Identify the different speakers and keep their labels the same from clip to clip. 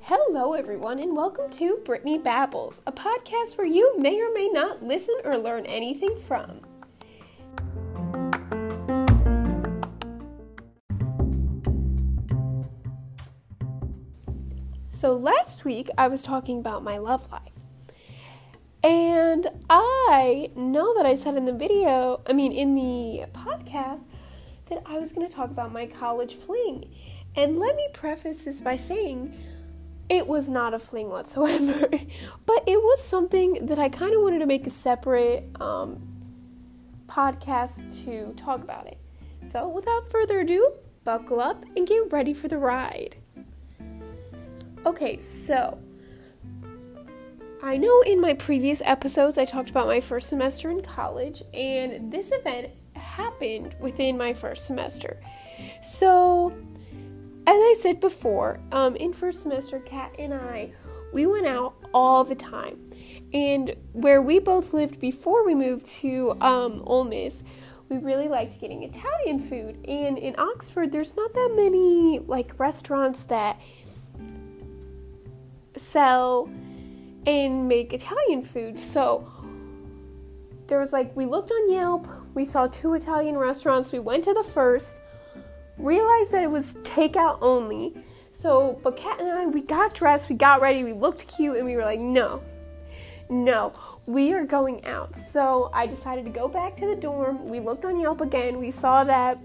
Speaker 1: Hello, everyone, and welcome to Brittany Babbles, a podcast where you may or may not listen or learn anything from. So, last week I was talking about my love life. And I know that I said in the video, I mean, in the podcast, that I was going to talk about my college fling. And let me preface this by saying, it was not a fling whatsoever, but it was something that I kind of wanted to make a separate um, podcast to talk about it. So, without further ado, buckle up and get ready for the ride. Okay, so I know in my previous episodes I talked about my first semester in college, and this event happened within my first semester. So, as I said before, um, in first semester, Kat and I, we went out all the time. And where we both lived before we moved to um, Ole Miss, we really liked getting Italian food. And in Oxford, there's not that many like restaurants that sell and make Italian food. So there was like, we looked on Yelp, we saw two Italian restaurants, we went to the first realized that it was takeout only. So, but Kat and I, we got dressed, we got ready, we looked cute, and we were like, no, no, we are going out. So I decided to go back to the dorm. We looked on Yelp again. We saw that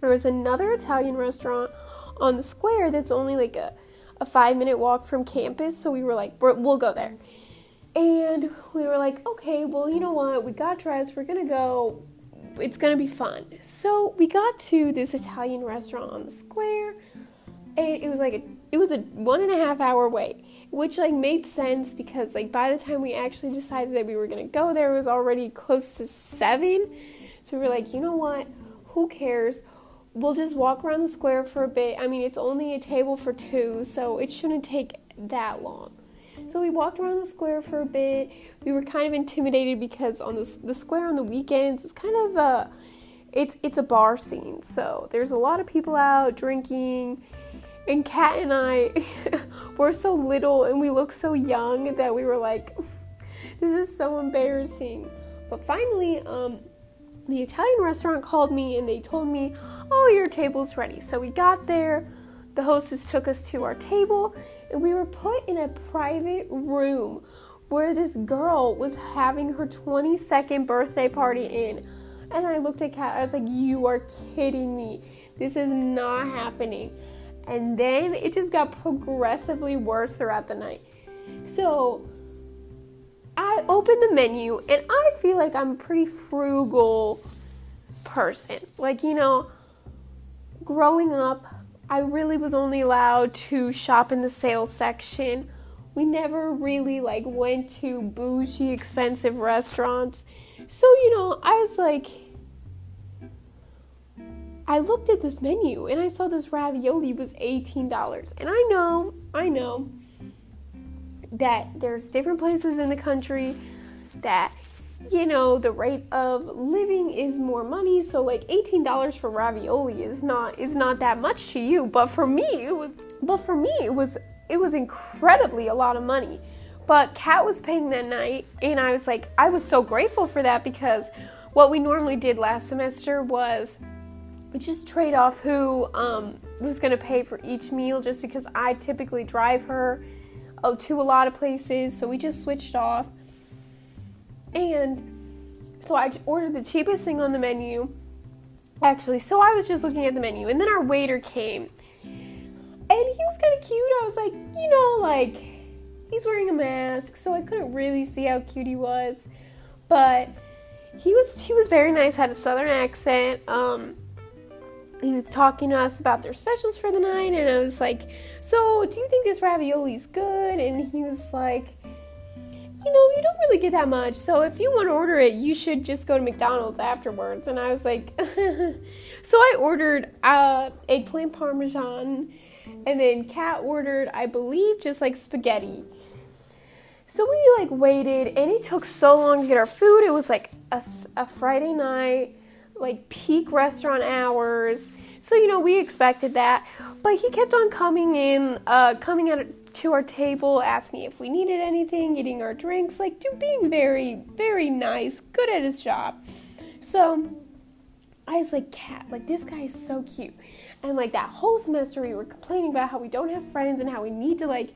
Speaker 1: there was another Italian restaurant on the square that's only like a, a five minute walk from campus. So we were like, we will go there. And we were like, okay, well, you know what? We got dressed. We're going to go it's gonna be fun. So we got to this Italian restaurant on the square, and it was like a, it was a one and a half hour wait, which like made sense because like by the time we actually decided that we were gonna go there, it was already close to seven. So we were like, you know what? Who cares? We'll just walk around the square for a bit. I mean, it's only a table for two, so it shouldn't take that long. So we walked around the square for a bit. We were kind of intimidated because on the the square on the weekends it's kind of a it's it's a bar scene. So there's a lot of people out drinking. And Kat and I were so little and we looked so young that we were like, this is so embarrassing. But finally, um, the Italian restaurant called me and they told me, oh, your table's ready. So we got there the hostess took us to our table and we were put in a private room where this girl was having her 22nd birthday party in. And I looked at Kat, I was like, You are kidding me. This is not happening. And then it just got progressively worse throughout the night. So I opened the menu and I feel like I'm a pretty frugal person. Like, you know, growing up, I really was only allowed to shop in the sales section. We never really like went to bougie expensive restaurants. So, you know, I was like I looked at this menu and I saw this ravioli was $18. And I know, I know that there's different places in the country that you know, the rate of living is more money, so like $18 for ravioli is not is not that much to you, but for me it was but for me it was it was incredibly a lot of money. But Kat was paying that night and I was like I was so grateful for that because what we normally did last semester was we just trade off who um, was going to pay for each meal just because I typically drive her uh, to a lot of places, so we just switched off and so I ordered the cheapest thing on the menu. Actually, so I was just looking at the menu, and then our waiter came, and he was kind of cute. I was like, you know, like he's wearing a mask, so I couldn't really see how cute he was, but he was he was very nice. Had a southern accent. Um, he was talking to us about their specials for the night, and I was like, "So, do you think this ravioli's good?" And he was like, you know, you don't really get that much. So if you want to order it, you should just go to McDonald's afterwards. And I was like, so I ordered uh, eggplant parmesan, and then Kat ordered, I believe, just like spaghetti. So we like waited, and it took so long to get our food. It was like a, a Friday night, like peak restaurant hours. So, you know, we expected that. But he kept on coming in, uh, coming at to our table, asking if we needed anything, getting our drinks, like do being very, very nice, good at his job. So I was like, Kat, like this guy is so cute. And like that whole semester we were complaining about how we don't have friends and how we need to like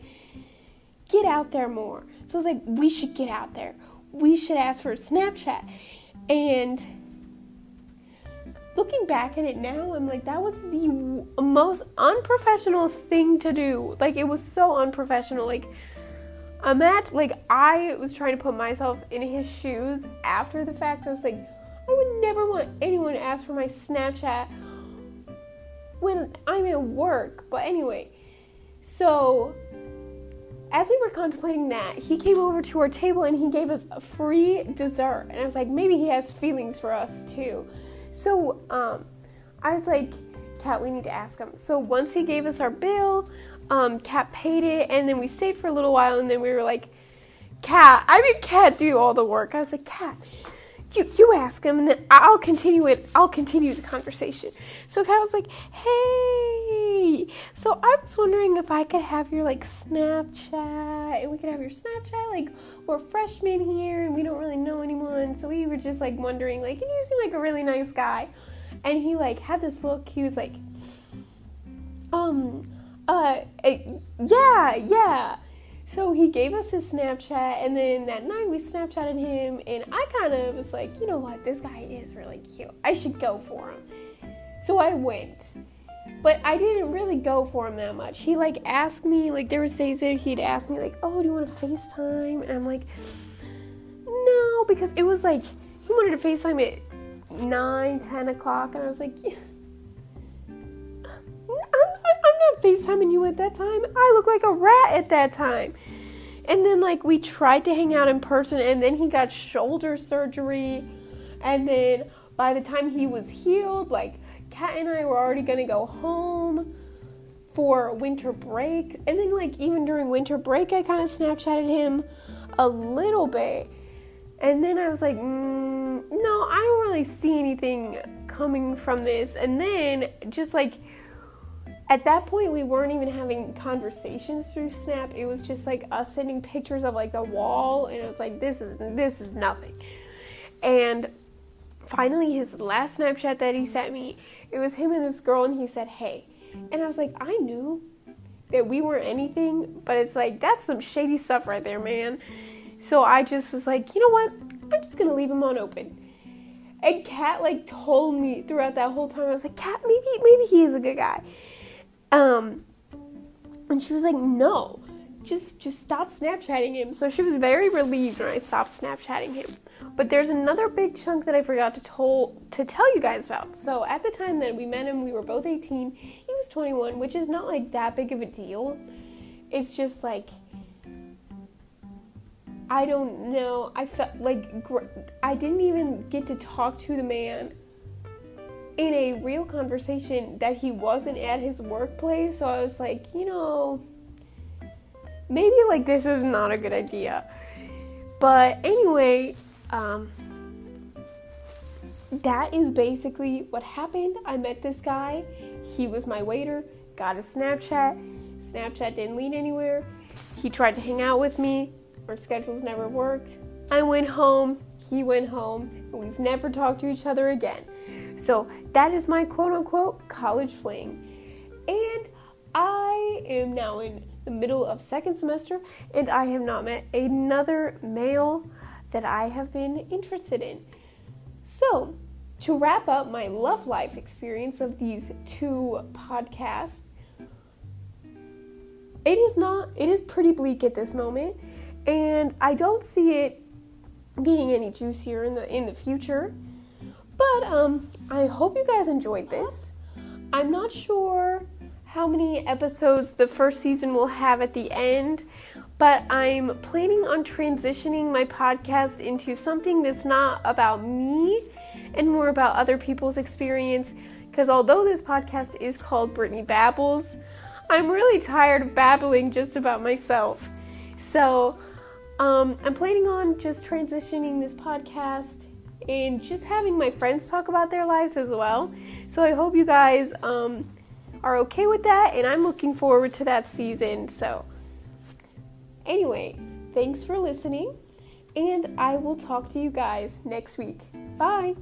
Speaker 1: get out there more. So I was like, we should get out there. We should ask for a Snapchat. And looking back at it now, I'm like, that was the most unprofessional thing to do. Like, it was so unprofessional. Like, imagine, like, I was trying to put myself in his shoes after the fact. I was like, I would never want anyone to ask for my Snapchat when I'm at work. But anyway, so as we were contemplating that, he came over to our table and he gave us a free dessert. And I was like, maybe he has feelings for us too. So um, I was like, Kat, we need to ask him. So once he gave us our bill, um, Kat paid it, and then we stayed for a little while, and then we were like, Kat, I mean, Kat do all the work. I was like, Kat, you you ask him, and then I'll continue it. I'll continue the conversation. So Kat was like, Hey, so I was wondering if I could have your like Snapchat, and we could have your Snapchat. Like we're freshmen here, and we don't really know anyone, so we were just like wondering, like, and you seem like a really nice guy. And he like had this look. He was like, um, uh, eh, yeah, yeah. So he gave us his Snapchat, and then that night we Snapchatted him, and I kind of was like, you know what, this guy is really cute. I should go for him. So I went, but I didn't really go for him that much. He like asked me, like there was days that he'd ask me, like, oh, do you want to FaceTime? And I'm like, because it was like he wanted to FaceTime at nine, ten o'clock, and I was like, yeah. I'm not FaceTiming you at that time. I look like a rat at that time. And then, like, we tried to hang out in person, and then he got shoulder surgery. And then by the time he was healed, like, Kat and I were already gonna go home for winter break. And then, like, even during winter break, I kind of Snapchatted him a little bit. And then I was like, mm, no, I don't really see anything coming from this. And then, just like, at that point we weren't even having conversations through snap. It was just like us sending pictures of like the wall and it was like this is this is nothing. And finally his last snapchat that he sent me it was him and this girl and he said hey. And i was like i knew that we weren't anything but it's like that's some shady stuff right there man so i just was like you know what i'm just gonna leave him on open and kat like told me throughout that whole time i was like kat maybe maybe he is a good guy um, and she was like, no, just just stop Snapchatting him. So she was very relieved when I stopped Snapchatting him. But there's another big chunk that I forgot to told to tell you guys about. So at the time that we met him, we were both 18. He was 21, which is not like that big of a deal. It's just like I don't know. I felt like gr- I didn't even get to talk to the man in a real conversation that he wasn't at his workplace. So I was like, you know, maybe like this is not a good idea. But anyway, um, that is basically what happened. I met this guy. He was my waiter. Got a Snapchat. Snapchat didn't lead anywhere. He tried to hang out with me. Our schedules never worked. I went home. He went home. And we've never talked to each other again. So that is my quote unquote college fling. And I am now in the middle of second semester and I have not met another male that I have been interested in. So, to wrap up my love life experience of these two podcasts, it is not, it is pretty bleak at this moment, and I don't see it getting any juicier in the in the future. But um, I hope you guys enjoyed this. I'm not sure how many episodes the first season will have at the end, but I'm planning on transitioning my podcast into something that's not about me and more about other people's experience. Because although this podcast is called Brittany Babbles, I'm really tired of babbling just about myself. So um, I'm planning on just transitioning this podcast and just having my friends talk about their lives as well. So I hope you guys um, are okay with that, and I'm looking forward to that season. So, anyway, thanks for listening, and I will talk to you guys next week. Bye.